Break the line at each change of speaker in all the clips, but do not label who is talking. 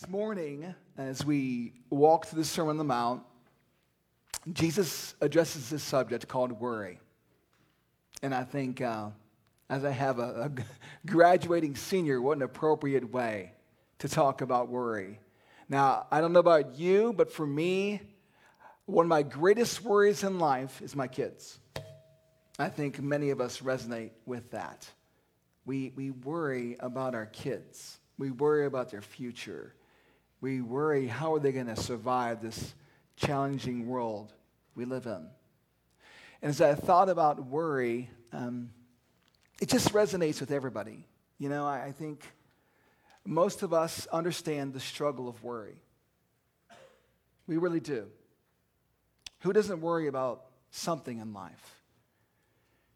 This morning, as we walk through the Sermon on the Mount, Jesus addresses this subject called worry. And I think uh, as I have a, a graduating senior, what an appropriate way to talk about worry. Now, I don't know about you, but for me, one of my greatest worries in life is my kids. I think many of us resonate with that. We, we worry about our kids. We worry about their future we worry how are they going to survive this challenging world we live in. And as I thought about worry, um, it just resonates with everybody. You know, I, I think most of us understand the struggle of worry. We really do. Who doesn't worry about something in life?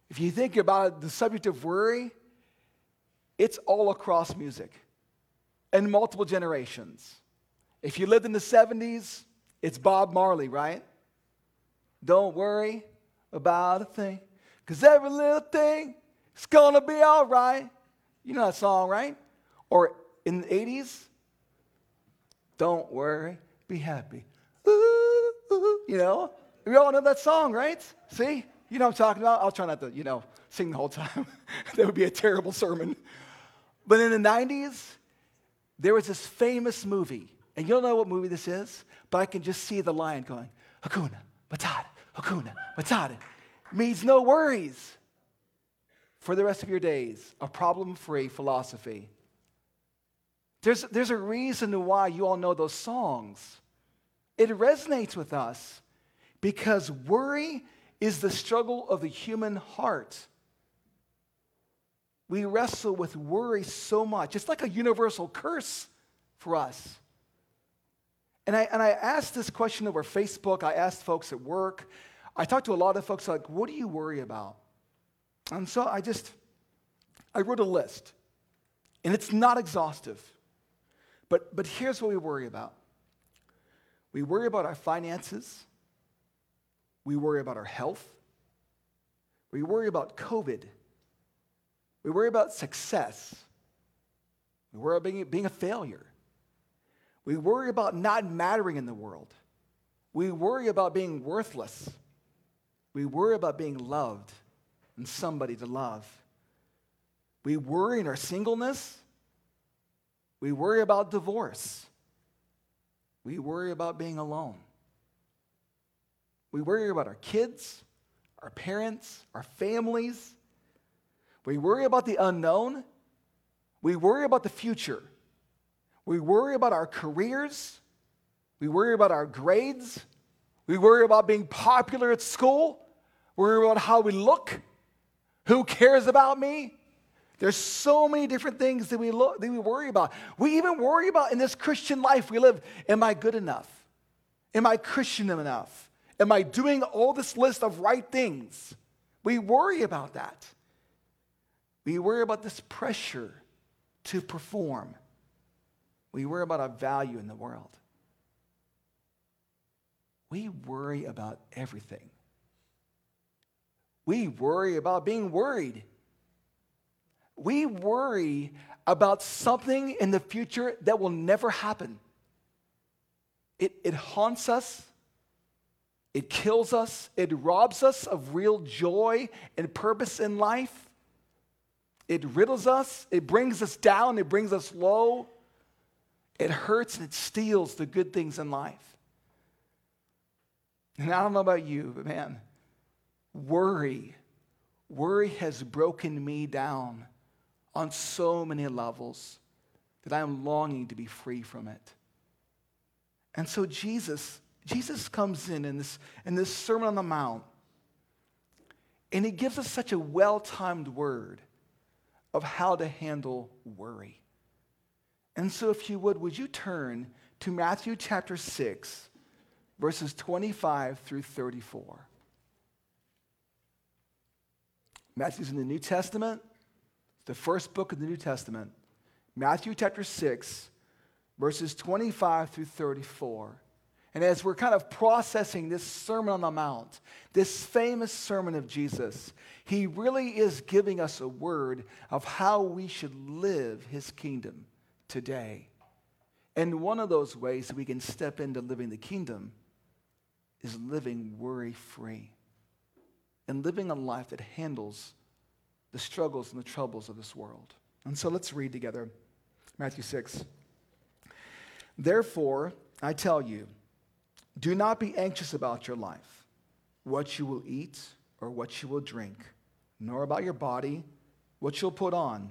If you think about the subject of worry, it's all across music and multiple generations. If you lived in the 70s, it's Bob Marley, right? Don't worry about a thing, because every little thing is gonna be all right. You know that song, right? Or in the 80s, don't worry, be happy. Ooh, ooh, you know, we all know that song, right? See? You know I'm talking about? I'll try not to, you know, sing the whole time. that would be a terrible sermon. But in the 90s, there was this famous movie and you don't know what movie this is, but I can just see the lion going, Hakuna, Matata, Hakuna, Matata. Means no worries for the rest of your days. A problem free philosophy. There's, there's a reason why you all know those songs. It resonates with us because worry is the struggle of the human heart. We wrestle with worry so much. It's like a universal curse for us. And I, and I asked this question over Facebook. I asked folks at work. I talked to a lot of folks like, what do you worry about? And so I just, I wrote a list. And it's not exhaustive. But, but here's what we worry about we worry about our finances, we worry about our health, we worry about COVID, we worry about success, we worry about being, being a failure. We worry about not mattering in the world. We worry about being worthless. We worry about being loved and somebody to love. We worry in our singleness. We worry about divorce. We worry about being alone. We worry about our kids, our parents, our families. We worry about the unknown. We worry about the future. We worry about our careers. We worry about our grades. We worry about being popular at school. We worry about how we look. Who cares about me? There's so many different things that we, look, that we worry about. We even worry about in this Christian life we live am I good enough? Am I Christian enough? Am I doing all this list of right things? We worry about that. We worry about this pressure to perform. We worry about our value in the world. We worry about everything. We worry about being worried. We worry about something in the future that will never happen. It, it haunts us, it kills us, it robs us of real joy and purpose in life. It riddles us, it brings us down, it brings us low. It hurts and it steals the good things in life. And I don't know about you, but man, worry, worry has broken me down on so many levels that I am longing to be free from it. And so Jesus, Jesus comes in in this, in this Sermon on the Mount, and he gives us such a well-timed word of how to handle worry. And so, if you would, would you turn to Matthew chapter 6, verses 25 through 34? Matthew's in the New Testament, the first book of the New Testament. Matthew chapter 6, verses 25 through 34. And as we're kind of processing this Sermon on the Mount, this famous sermon of Jesus, he really is giving us a word of how we should live his kingdom today. And one of those ways we can step into living the kingdom is living worry free and living a life that handles the struggles and the troubles of this world. And so let's read together Matthew 6. Therefore, I tell you, do not be anxious about your life, what you will eat or what you will drink, nor about your body, what you'll put on.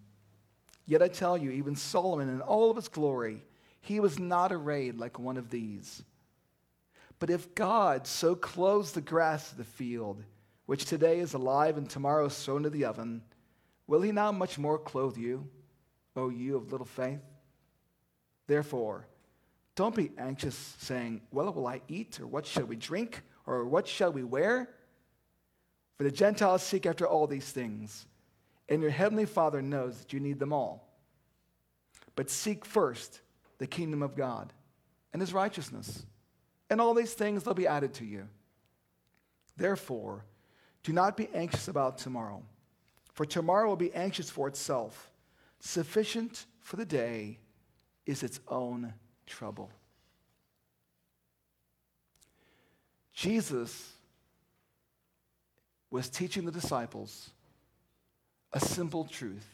Yet I tell you, even Solomon in all of his glory, he was not arrayed like one of these. But if God so clothes the grass of the field, which today is alive and tomorrow is thrown into the oven, will he not much more clothe you, O you of little faith? Therefore, don't be anxious, saying, What will I eat, or what shall we drink, or what shall we wear? For the Gentiles seek after all these things and your heavenly Father knows that you need them all. But seek first the kingdom of God and his righteousness, and all these things they'll be added to you. Therefore, do not be anxious about tomorrow, for tomorrow will be anxious for itself. Sufficient for the day is its own trouble. Jesus was teaching the disciples a simple truth,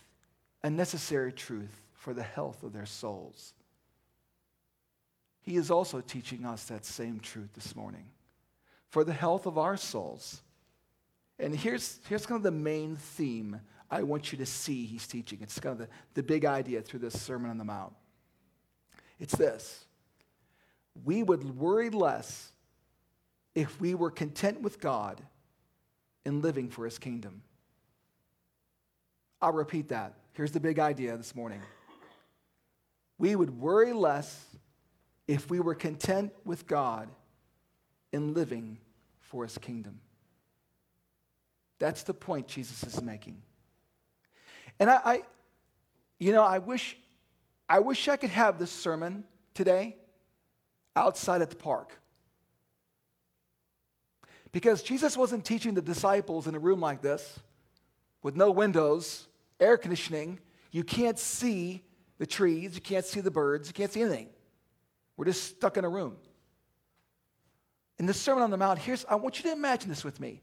a necessary truth for the health of their souls. He is also teaching us that same truth this morning for the health of our souls. And here's, here's kind of the main theme I want you to see he's teaching. It's kind of the, the big idea through this Sermon on the Mount. It's this we would worry less if we were content with God and living for his kingdom. I'll repeat that. Here's the big idea this morning. We would worry less if we were content with God in living for his kingdom. That's the point Jesus is making. And I, I, you know, I wish, I wish I could have this sermon today outside at the park. Because Jesus wasn't teaching the disciples in a room like this with no windows, air conditioning. You can't see the trees, you can't see the birds, you can't see anything. We're just stuck in a room. In the Sermon on the Mount, here's, I want you to imagine this with me.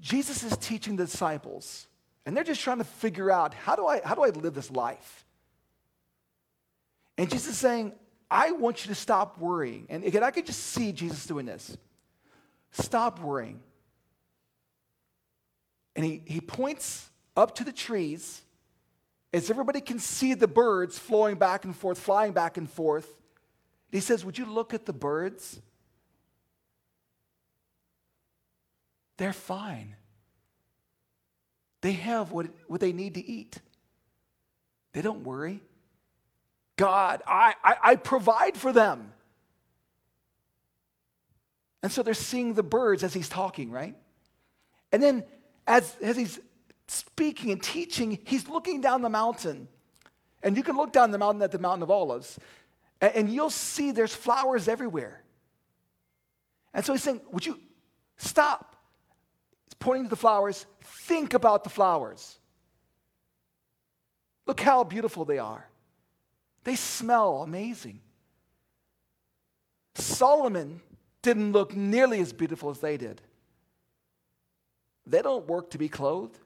Jesus is teaching the disciples, and they're just trying to figure out how do I, how do I live this life? And Jesus is saying, I want you to stop worrying. And again, I could just see Jesus doing this. Stop worrying. And he, he points up to the trees as everybody can see the birds flowing back and forth, flying back and forth. He says, Would you look at the birds? They're fine. They have what, what they need to eat. They don't worry. God, I, I, I provide for them. And so they're seeing the birds as he's talking, right? And then as, as he's speaking and teaching, he's looking down the mountain. And you can look down the mountain at the Mountain of Olives, and, and you'll see there's flowers everywhere. And so he's saying, Would you stop? He's pointing to the flowers. Think about the flowers. Look how beautiful they are. They smell amazing. Solomon didn't look nearly as beautiful as they did. They don't work to be clothed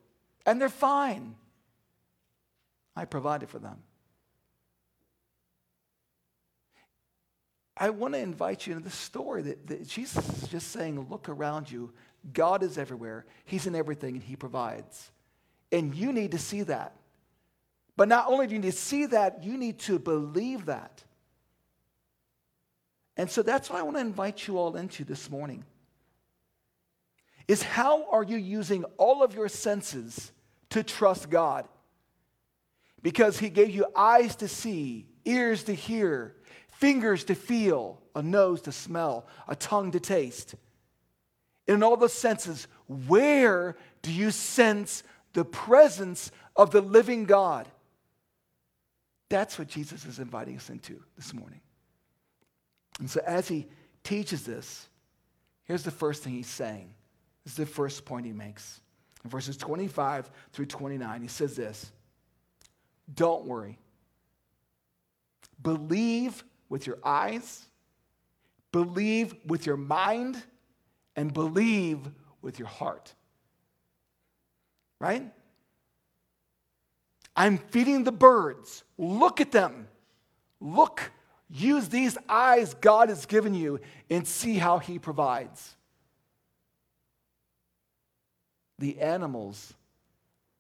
and they're fine. I provided for them. I want to invite you into the story that, that Jesus is just saying, look around you. God is everywhere, He's in everything, and He provides. And you need to see that. But not only do you need to see that, you need to believe that. And so that's what I want to invite you all into this morning. Is how are you using all of your senses to trust God. Because he gave you eyes to see, ears to hear, fingers to feel, a nose to smell, a tongue to taste. In all the senses, where do you sense the presence of the living God? That's what Jesus is inviting us into this morning. And so, as he teaches this, here's the first thing he's saying. This is the first point he makes. In verses 25 through 29, he says this Don't worry. Believe with your eyes, believe with your mind, and believe with your heart. Right? I'm feeding the birds. Look at them. Look. Use these eyes God has given you and see how He provides. The animals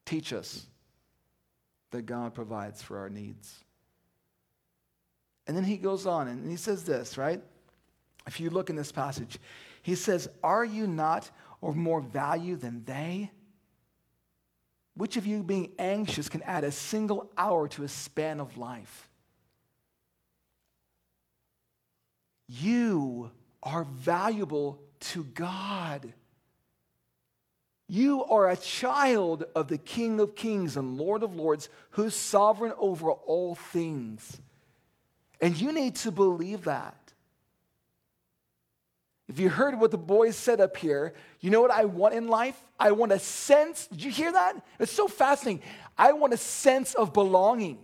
teach us that God provides for our needs. And then he goes on and he says this, right? If you look in this passage, he says, Are you not of more value than they? Which of you, being anxious, can add a single hour to a span of life? You are valuable to God. You are a child of the King of Kings and Lord of Lords, who's sovereign over all things. And you need to believe that. If you heard what the boys said up here, you know what I want in life? I want a sense. Did you hear that? It's so fascinating. I want a sense of belonging.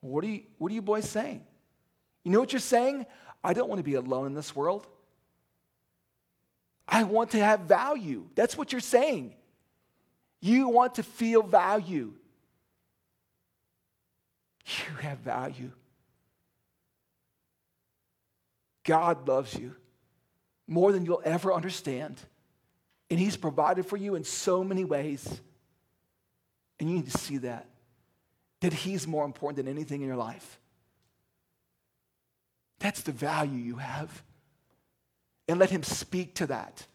What are you, what are you boys saying? You know what you're saying? I don't want to be alone in this world. I want to have value. That's what you're saying. You want to feel value. You have value. God loves you more than you'll ever understand. And He's provided for you in so many ways. And you need to see that. That He's more important than anything in your life. That's the value you have. And let Him speak to that.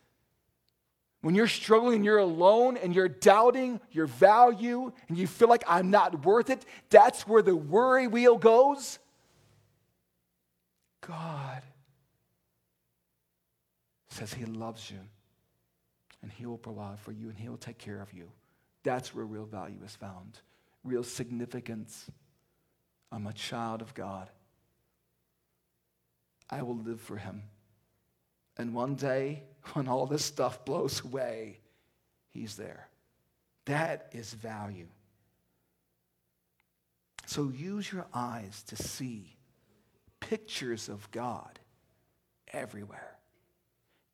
When you're struggling, you're alone, and you're doubting your value, and you feel like I'm not worth it, that's where the worry wheel goes. God says He loves you, and He will provide for you, and He will take care of you. That's where real value is found, real significance. I'm a child of God. I will live for Him. And one day, when all this stuff blows away, He's there. That is value. So use your eyes to see pictures of God everywhere.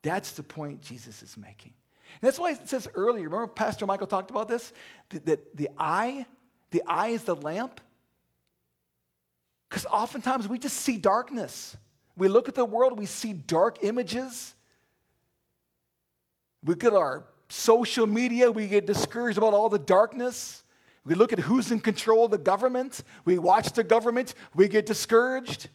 That's the point Jesus is making. And that's why it says earlier, remember Pastor Michael talked about this? That, that the eye, the eye is the lamp. Because oftentimes we just see darkness. We look at the world, we see dark images. We at our social media, we get discouraged about all the darkness. We look at who's in control of the government, we watch the government, we get discouraged.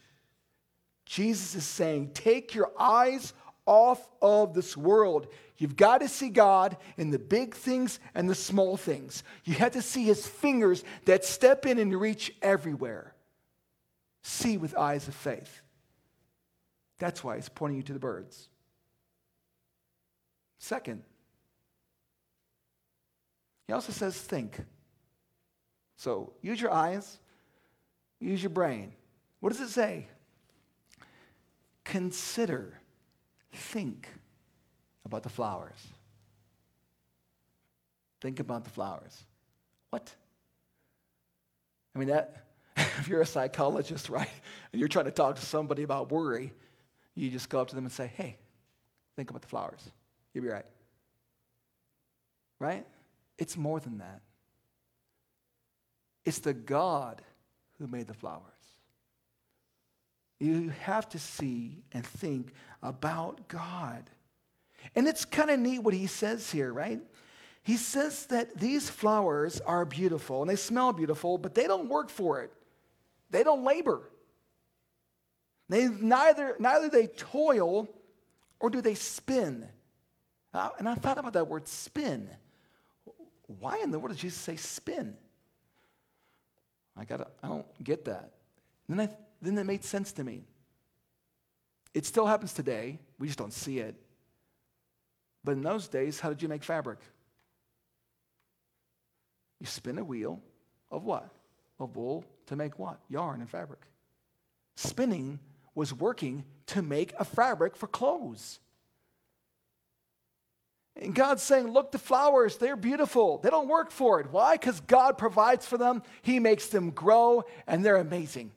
Jesus is saying, take your eyes off of this world. You've got to see God in the big things and the small things. You have to see his fingers that step in and reach everywhere. See with eyes of faith. That's why he's pointing you to the birds. Second, he also says think. So use your eyes, use your brain. What does it say? Consider, think about the flowers. Think about the flowers. What? I mean, that, if you're a psychologist, right, and you're trying to talk to somebody about worry, you just go up to them and say, hey, think about the flowers. You'll be right. Right? It's more than that. It's the God who made the flowers. You have to see and think about God. And it's kind of neat what he says here, right? He says that these flowers are beautiful and they smell beautiful, but they don't work for it. They don't labor. They neither, neither they toil or do they spin. Uh, and I thought about that word spin. Why in the world did Jesus say spin? I, gotta, I don't get that. Then, I, then it made sense to me. It still happens today. We just don't see it. But in those days, how did you make fabric? You spin a wheel of what? Of wool to make what? Yarn and fabric. Spinning was working to make a fabric for clothes. And God's saying, Look, the flowers, they're beautiful. They don't work for it. Why? Because God provides for them, He makes them grow, and they're amazing.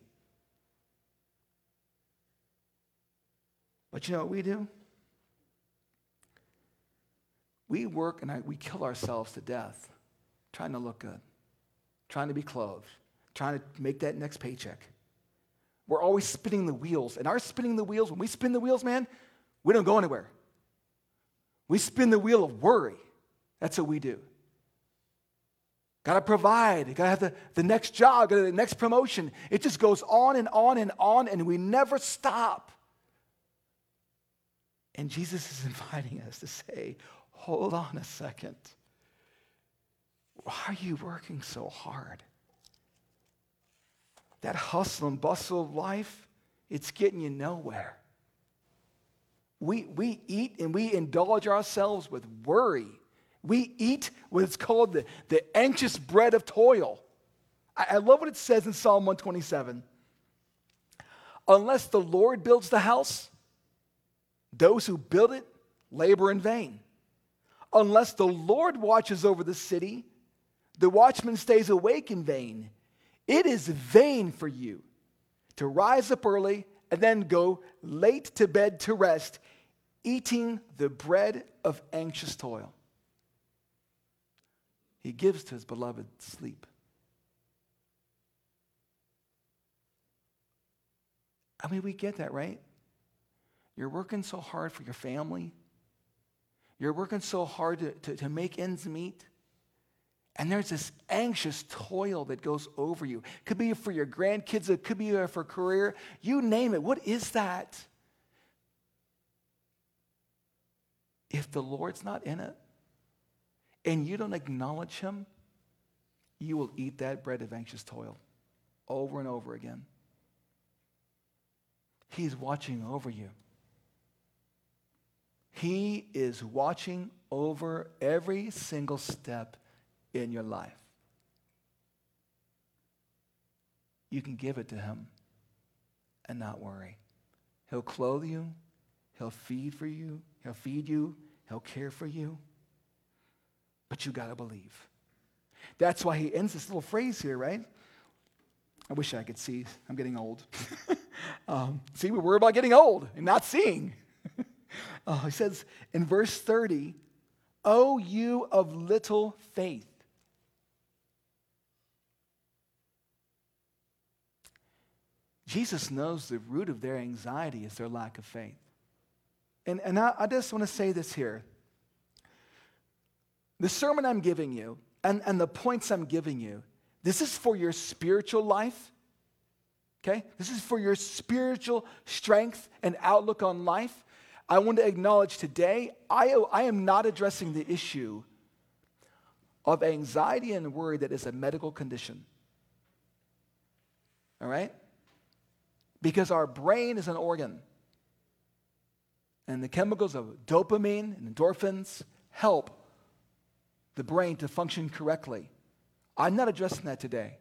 But you know what we do? We work and I, we kill ourselves to death trying to look good, trying to be clothed, trying to make that next paycheck. We're always spinning the wheels. And our spinning the wheels, when we spin the wheels, man, we don't go anywhere. We spin the wheel of worry. That's what we do. Got to provide. Got to have the, the next job, got the next promotion. It just goes on and on and on, and we never stop. And Jesus is inviting us to say, hold on a second. Why are you working so hard? That hustle and bustle of life, it's getting you nowhere. We, we eat and we indulge ourselves with worry. We eat what's called the, the anxious bread of toil. I, I love what it says in Psalm 127. Unless the Lord builds the house, those who build it labor in vain. Unless the Lord watches over the city, the watchman stays awake in vain. It is vain for you to rise up early and then go late to bed to rest, eating the bread of anxious toil. He gives to his beloved sleep. I mean, we get that, right? You're working so hard for your family. You're working so hard to, to, to make ends meet. And there's this anxious toil that goes over you. It Could be for your grandkids, it could be for career. You name it. What is that? If the Lord's not in it and you don't acknowledge Him, you will eat that bread of anxious toil over and over again. He's watching over you. He is watching over every single step in your life. You can give it to Him and not worry. He'll clothe you, He'll feed for you, He'll feed you, He'll care for you. But you got to believe. That's why he ends this little phrase here, right? I wish I could see. I'm getting old. um, see, we worry about getting old and not seeing. uh, he says in verse 30, O you of little faith. Jesus knows the root of their anxiety is their lack of faith. And, and I, I just want to say this here. The sermon I'm giving you and, and the points I'm giving you, this is for your spiritual life. Okay? This is for your spiritual strength and outlook on life. I want to acknowledge today, I, I am not addressing the issue of anxiety and worry that is a medical condition. All right? Because our brain is an organ. And the chemicals of dopamine and endorphins help the brain to function correctly. I'm not addressing that today.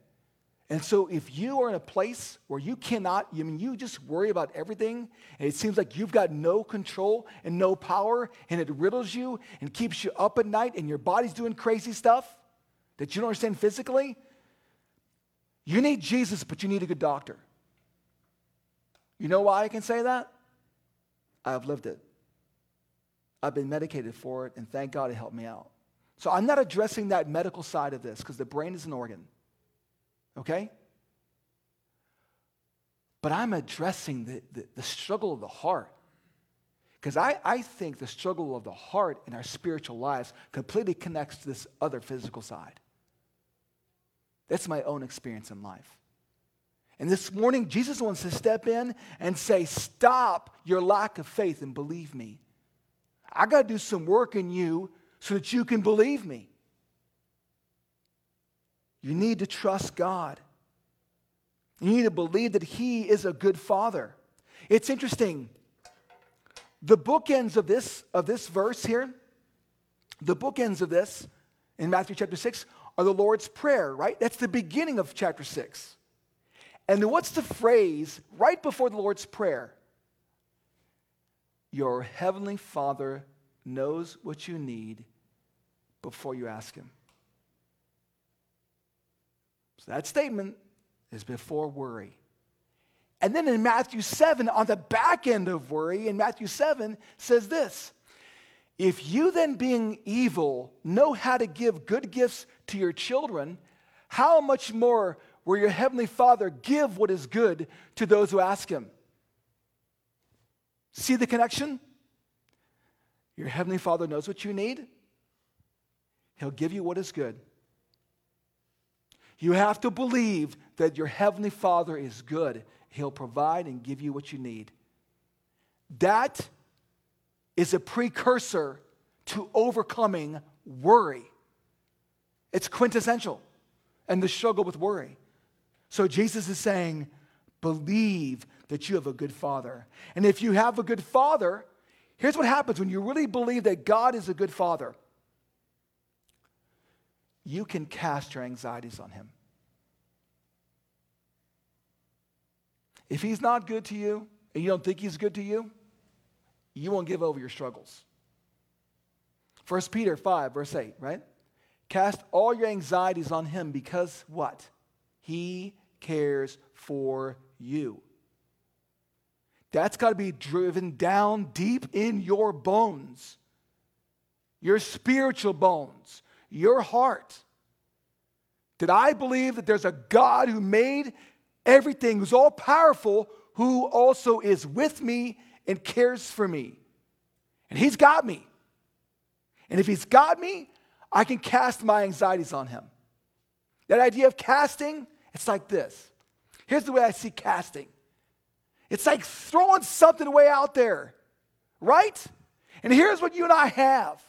And so if you are in a place where you cannot, I mean, you just worry about everything, and it seems like you've got no control and no power, and it riddles you and keeps you up at night, and your body's doing crazy stuff that you don't understand physically, you need Jesus, but you need a good doctor. You know why I can say that? I've lived it. I've been medicated for it, and thank God it helped me out. So I'm not addressing that medical side of this because the brain is an organ. Okay? But I'm addressing the, the, the struggle of the heart. Because I, I think the struggle of the heart in our spiritual lives completely connects to this other physical side. That's my own experience in life. And this morning, Jesus wants to step in and say, Stop your lack of faith and believe me. I got to do some work in you so that you can believe me. You need to trust God. You need to believe that He is a good Father. It's interesting. The bookends of this, of this verse here, the bookends of this in Matthew chapter 6 are the Lord's Prayer, right? That's the beginning of chapter 6. And then what's the phrase right before the Lord's Prayer? Your heavenly Father knows what you need before you ask Him. So that statement is before worry. And then in Matthew 7, on the back end of worry, in Matthew 7, says this If you then, being evil, know how to give good gifts to your children, how much more will your heavenly Father give what is good to those who ask him? See the connection? Your heavenly Father knows what you need, He'll give you what is good. You have to believe that your heavenly Father is good. He'll provide and give you what you need. That is a precursor to overcoming worry. It's quintessential and the struggle with worry. So Jesus is saying, believe that you have a good father. And if you have a good father, here's what happens when you really believe that God is a good father you can cast your anxieties on him. If he's not good to you and you don't think he's good to you, you won't give over your struggles. 1 Peter 5, verse 8, right? Cast all your anxieties on him because what? He cares for you. That's got to be driven down deep in your bones, your spiritual bones, your heart. Did I believe that there's a God who made everything, who's all powerful, who also is with me and cares for me? And He's got me. And if He's got me, I can cast my anxieties on Him. That idea of casting, it's like this. Here's the way I see casting it's like throwing something way out there, right? And here's what you and I have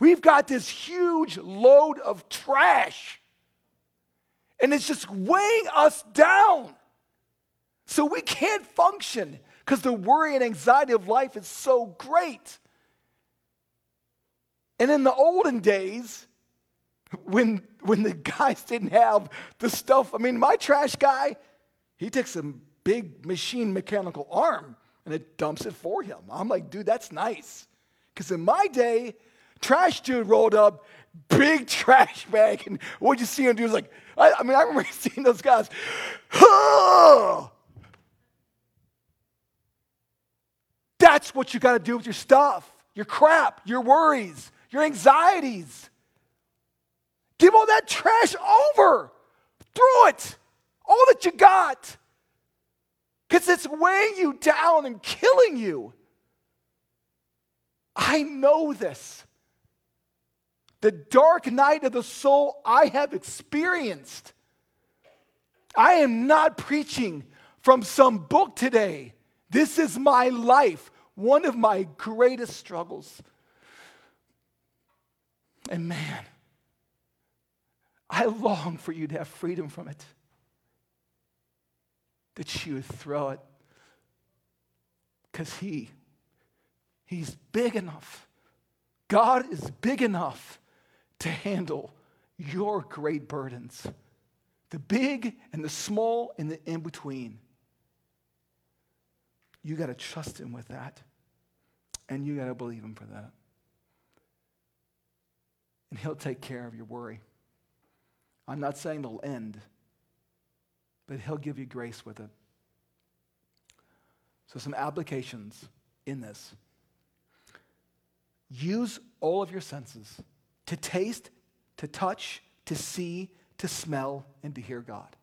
We've got this huge load of trash, and it's just weighing us down. So we can't function because the worry and anxiety of life is so great. And in the olden days, when, when the guys didn't have the stuff, I mean, my trash guy, he takes a big machine mechanical arm and it dumps it for him. I'm like, dude, that's nice. Because in my day, trash dude rolled up, big trash bag, and what you see him do is like, I, I mean, I remember seeing those guys. That's what you got to do with your stuff, your crap, your worries, your anxieties. Give all that trash over. Throw it. All that you got. Because it's weighing you down and killing you. I know this. The dark night of the soul I have experienced. I am not preaching from some book today. This is my life, one of my greatest struggles. And man, I long for you to have freedom from it. That you would throw it. Because He, He's big enough. God is big enough to handle your great burdens the big and the small and the in between. You got to trust Him with that. And you got to believe Him for that. And He'll take care of your worry. I'm not saying it'll end, but He'll give you grace with it. So, some applications in this. Use all of your senses to taste, to touch, to see, to smell, and to hear God.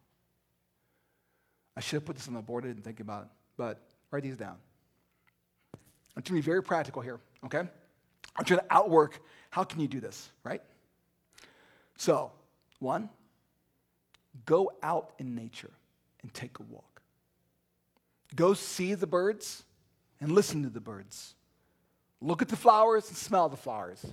I should have put this on the board, I didn't think about it, but write these down. I'm trying to be very practical here, okay? I'm trying to outwork how can you do this, right? So, one, go out in nature and take a walk. Go see the birds and listen to the birds. Look at the flowers and smell the flowers.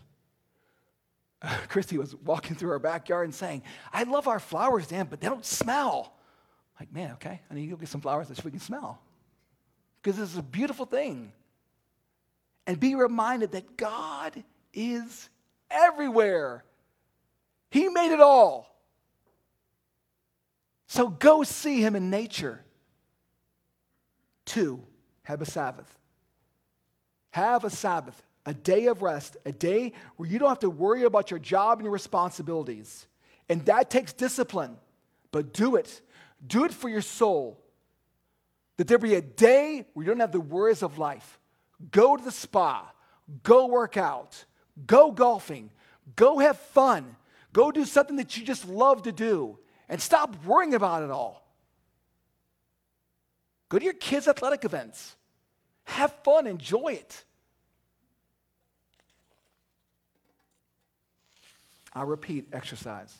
Christy was walking through our backyard and saying, I love our flowers, Dan, but they don't smell. Like, man, okay, I need to go get some flowers that we can smell. Because this is a beautiful thing. And be reminded that God is everywhere. He made it all. So go see him in nature. Two, have a Sabbath. Have a Sabbath, a day of rest, a day where you don't have to worry about your job and your responsibilities. And that takes discipline, but do it. Do it for your soul. That there be a day where you don't have the worries of life. Go to the spa, go work out, go golfing, go have fun, go do something that you just love to do, and stop worrying about it all. Go to your kids' athletic events. Have fun, enjoy it. I repeat exercise.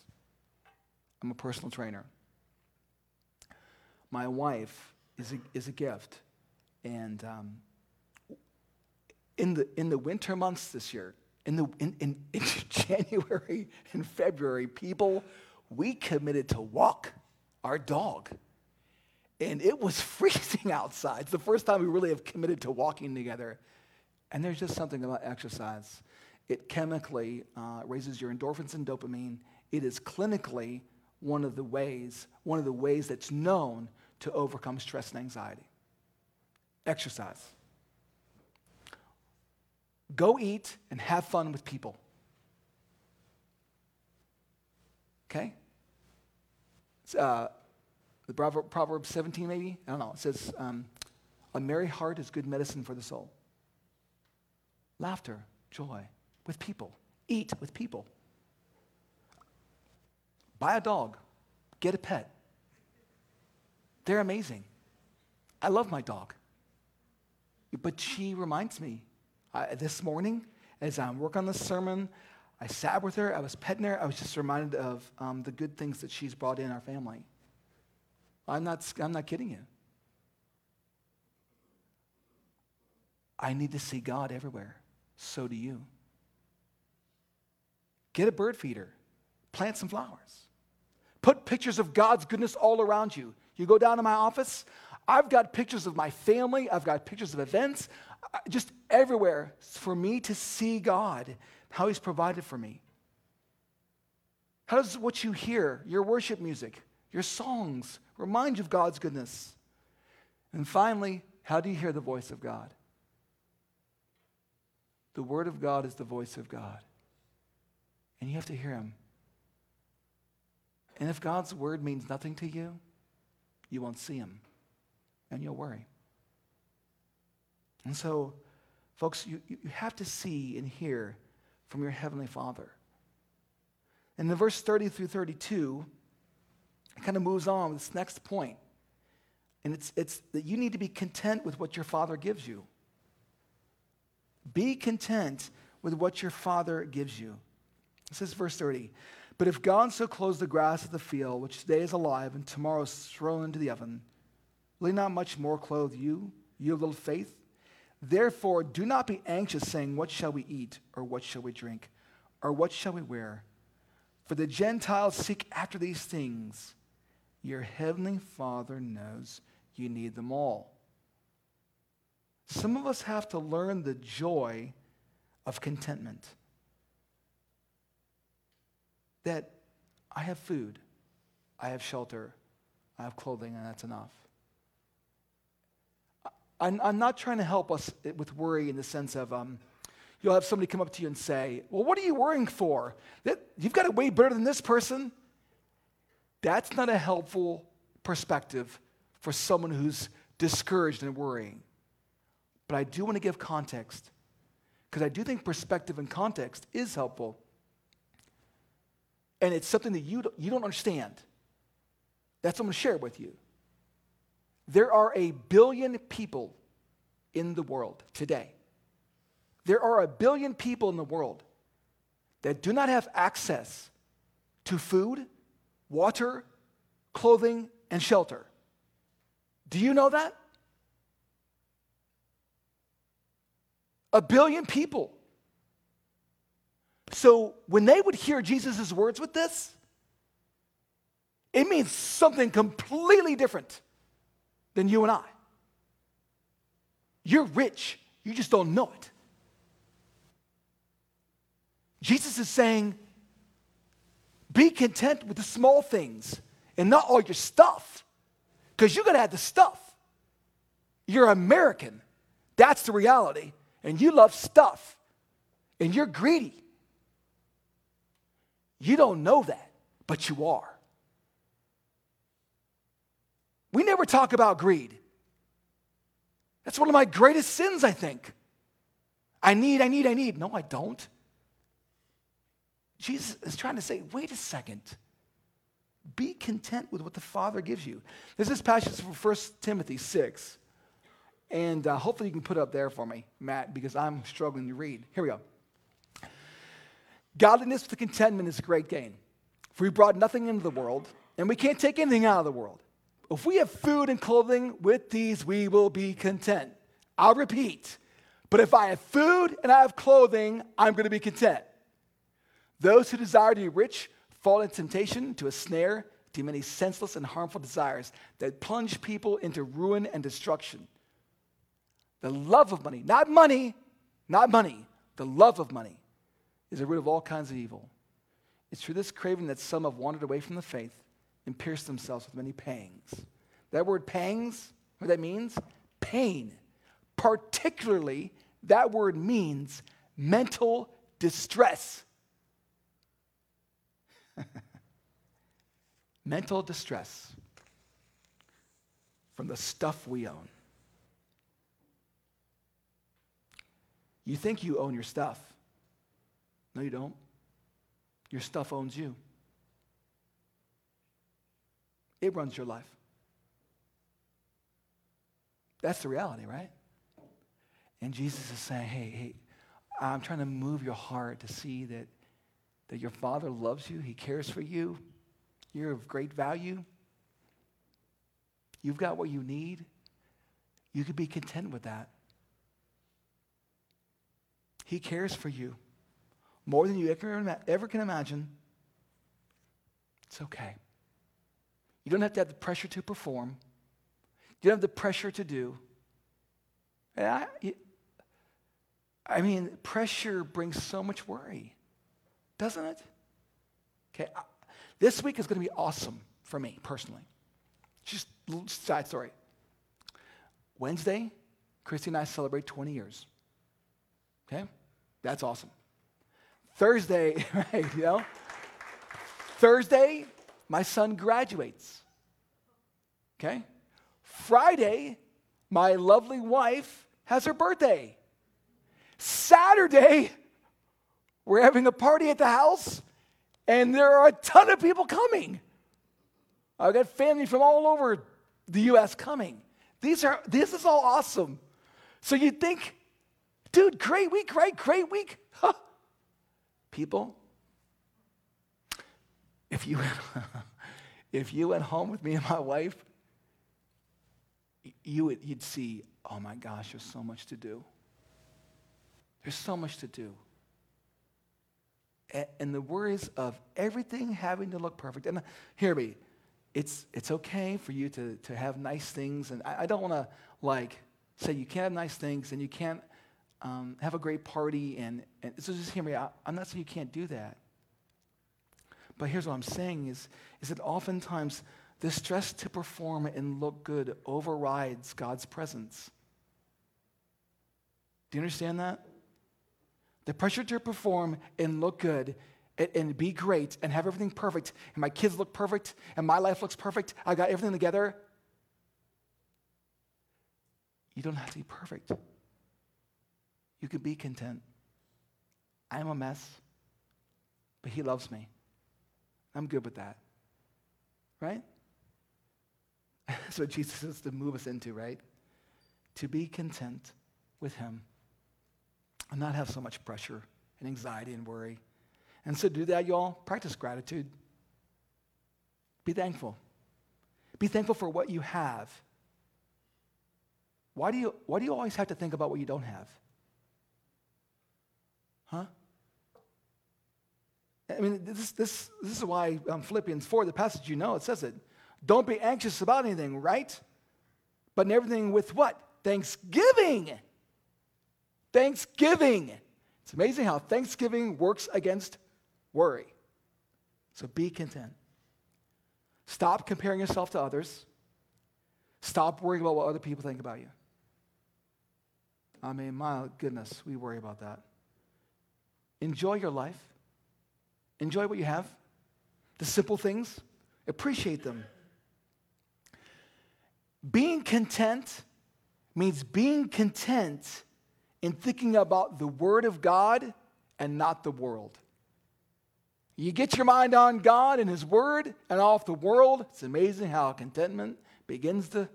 I'm a personal trainer. My wife is a, is a gift. And um, in, the, in the winter months this year, in, the, in, in, in January and February, people, we committed to walk our dog. And it was freezing outside. It's the first time we really have committed to walking together. And there's just something about exercise. It chemically uh, raises your endorphins and dopamine. It is clinically one of the ways, one of the ways that's known to overcome stress and anxiety. Exercise. Go eat and have fun with people. Okay? Uh, the Proverb, Proverbs 17, maybe? I don't know. It says, um, A merry heart is good medicine for the soul. Laughter, joy with people. Eat with people. Buy a dog. Get a pet. They're amazing. I love my dog. But she reminds me I, this morning, as I'm working on the sermon, I sat with her, I was petting her, I was just reminded of um, the good things that she's brought in our family. I'm not, I'm not kidding you. I need to see God everywhere. So do you. Get a bird feeder, plant some flowers, put pictures of God's goodness all around you. You go down to my office, I've got pictures of my family, I've got pictures of events, uh, just everywhere for me to see God, how He's provided for me. How does what you hear, your worship music, your songs, remind you of God's goodness? And finally, how do you hear the voice of God? The Word of God is the voice of God. And you have to hear Him. And if God's Word means nothing to you, you won't see Him and you'll worry. And so, folks, you, you have to see and hear from your Heavenly Father. And in verse 30 through 32, it kind of moves on with this next point. And it's, it's that you need to be content with what your Father gives you. Be content with what your Father gives you. This is verse 30. But if God so clothes the grass of the field, which today is alive and tomorrow is thrown into the oven, will he not much more clothe you, you little faith? Therefore, do not be anxious, saying, What shall we eat, or what shall we drink, or what shall we wear? For the Gentiles seek after these things. Your heavenly Father knows you need them all. Some of us have to learn the joy of contentment. That I have food, I have shelter, I have clothing, and that's enough. I'm, I'm not trying to help us with worry in the sense of um, you'll have somebody come up to you and say, Well, what are you worrying for? That, you've got it way better than this person. That's not a helpful perspective for someone who's discouraged and worrying. But I do want to give context because I do think perspective and context is helpful. And it's something that you you don't understand. That's what I'm going to share with you. There are a billion people in the world today. There are a billion people in the world that do not have access to food, water, clothing, and shelter. Do you know that? A billion people. So when they would hear Jesus' words with this, it means something completely different than you and I. You're rich, you just don't know it. Jesus is saying, be content with the small things and not all your stuff, because you're gonna have the stuff. You're American. That's the reality. And you love stuff, and you're greedy. You don't know that, but you are. We never talk about greed. That's one of my greatest sins, I think. I need, I need, I need. No, I don't. Jesus is trying to say, wait a second. Be content with what the Father gives you. There's this passage from 1 Timothy 6. And uh, hopefully you can put it up there for me, Matt, because I'm struggling to read. Here we go. Godliness with contentment is great gain. For we brought nothing into the world, and we can't take anything out of the world. If we have food and clothing, with these we will be content. I'll repeat. But if I have food and I have clothing, I'm going to be content. Those who desire to be rich fall into temptation, to a snare, to many senseless and harmful desires that plunge people into ruin and destruction. The love of money, not money, not money, the love of money is the root of all kinds of evil. It's through this craving that some have wandered away from the faith and pierced themselves with many pangs. That word pangs, what that means? Pain. Particularly, that word means mental distress. mental distress from the stuff we own. You think you own your stuff. No, you don't. Your stuff owns you, it runs your life. That's the reality, right? And Jesus is saying, hey, hey, I'm trying to move your heart to see that, that your Father loves you, He cares for you, you're of great value. You've got what you need. You can be content with that. He cares for you more than you ever can imagine. It's okay. You don't have to have the pressure to perform. You don't have the pressure to do. I, I mean, pressure brings so much worry, doesn't it? Okay, this week is going to be awesome for me personally. Just a little side story. Wednesday, Christy and I celebrate 20 years. Okay? That's awesome. Thursday, right, you know? Thursday, my son graduates. Okay? Friday, my lovely wife has her birthday. Saturday, we're having a party at the house, and there are a ton of people coming. I've got family from all over the U.S. coming. These are, this is all awesome. So you think Dude, great week, right? Great week. Huh. People, if you, if you went home with me and my wife, you would, you'd see, oh my gosh, there's so much to do. There's so much to do. And, and the worries of everything having to look perfect. And hear me, it's, it's okay for you to, to have nice things. And I, I don't want to like say you can't have nice things and you can't um, have a great party. And, and so just hear me out. I'm not saying you can't do that. But here's what I'm saying is, is that oftentimes the stress to perform and look good overrides God's presence. Do you understand that? The pressure to perform and look good and, and, be great and have everything perfect, and my kids look perfect, and my life looks perfect, I got everything together. You don't have to be perfect. You can be content. I'm a mess, but He loves me. I'm good with that. Right? That's what Jesus is to move us into, right? To be content with Him and not have so much pressure and anxiety and worry. And so, do that, y'all. Practice gratitude. Be thankful. Be thankful for what you have. Why do you, why do you always have to think about what you don't have? Huh? I mean, this, this, this is why um, Philippians 4, the passage you know, it says it. Don't be anxious about anything, right? But in everything with what? Thanksgiving. Thanksgiving. It's amazing how Thanksgiving works against worry. So be content. Stop comparing yourself to others. Stop worrying about what other people think about you. I mean, my goodness, we worry about that. Enjoy your life. Enjoy what you have. The simple things, appreciate them. Being content means being content in thinking about the Word of God and not the world. You get your mind on God and His Word and off the world, it's amazing how contentment begins to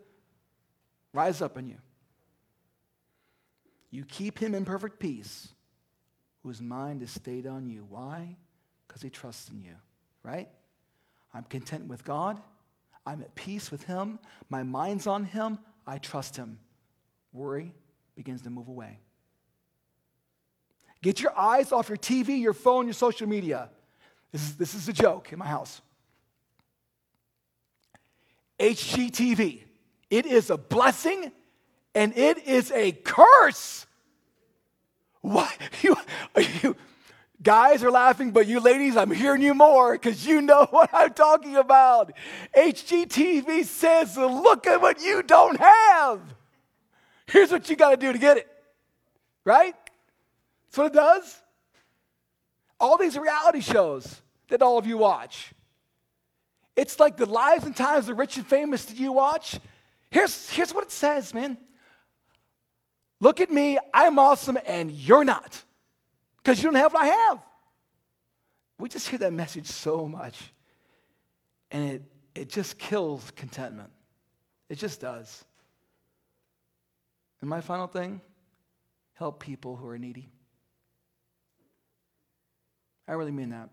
rise up in you. You keep Him in perfect peace, whose mind is stayed on you. Why? Because He trusts in you, right? I'm content with God. I'm at peace with Him. My mind's on Him. I trust Him. Worry begins to move away. Get your eyes off your TV, your phone, your social media. This is, this is a joke in my house. HGTV. It is a blessing and it is a curse. What? You, you, guys are laughing, but you ladies, I'm hearing you more because you know what I'm talking about. HGTV says, look at what you don't have. Here's what you got to do to get it. Right? That's what it does. All these reality shows that all of you watch. It's like the lives and times of the rich and famous that you watch. Here's, here's what it says, man. Look at me, I'm awesome, and you're not. Because you don't have what I have. We just hear that message so much. And it, it just kills contentment. It just does. And my final thing help people who are needy. I really mean that.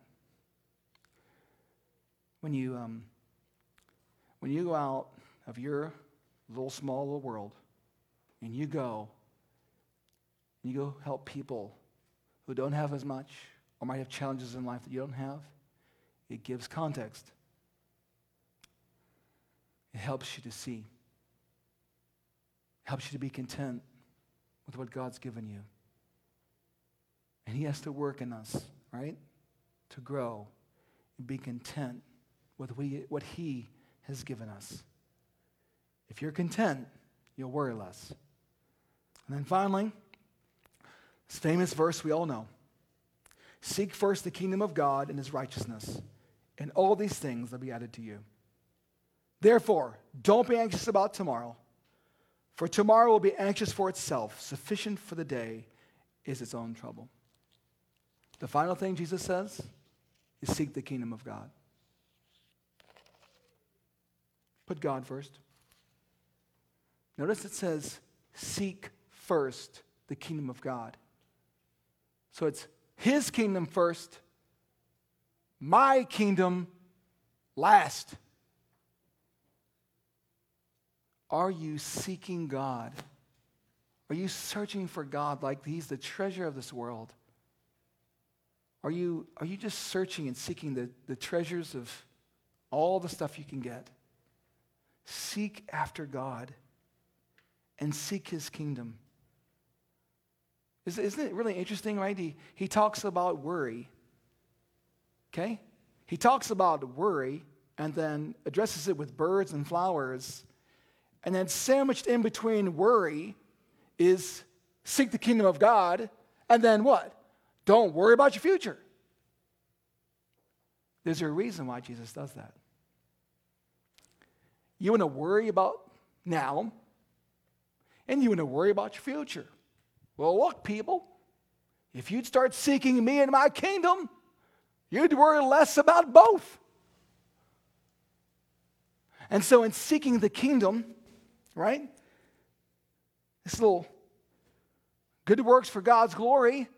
When you, um, when you go out of your little small little world and you go and you go help people who don't have as much or might have challenges in life that you don't have, it gives context. It helps you to see, it helps you to be content with what God's given you. And He has to work in us right? To grow and be content with what He has given us. If you're content, you'll worry less. And then finally, this famous verse we all know Seek first the kingdom of God and His righteousness, and all these things will be added to you. Therefore, don't be anxious about tomorrow, for tomorrow will be anxious for itself. Sufficient for the day is its own trouble. The final thing Jesus says is seek the kingdom of God. Put God first. Notice it says, seek first the kingdom of God. So it's his kingdom first, my kingdom last. Are you seeking God? Are you searching for God like he's the treasure of this world? Are you, are you just searching and seeking the, the treasures of all the stuff you can get? Seek after God and seek his kingdom. Isn't it really interesting, right? He, he talks about worry. Okay? He talks about worry and then addresses it with birds and flowers. And then sandwiched in between worry is seek the kingdom of God. And then what? Don't worry about your future. There's a reason why Jesus does that. You want to worry about now, and you want to worry about your future. Well, look, people, if you'd start seeking me and my kingdom, you'd worry less about both. And so, in seeking the kingdom, right, this little good works for God's glory,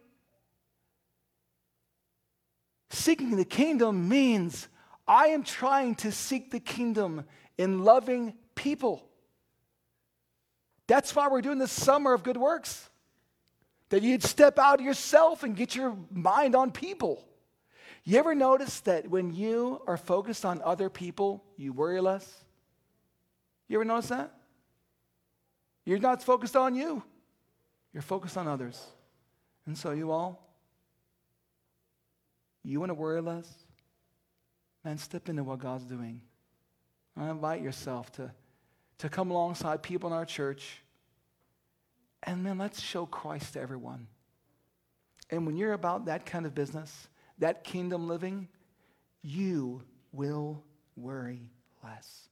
Seeking the kingdom means I am trying to seek the kingdom in loving people. That's why we're doing this summer of good works. That you'd step out of yourself and get your mind on people. You ever notice that when you are focused on other people, you worry less? You ever notice that? You're not focused on you, you're focused on others. And so, you all, you want to worry less? Man, step into what God's doing. I invite yourself to, to come alongside people in our church. And then let's show Christ to everyone. And when you're about that kind of business, that kingdom living, you will worry less.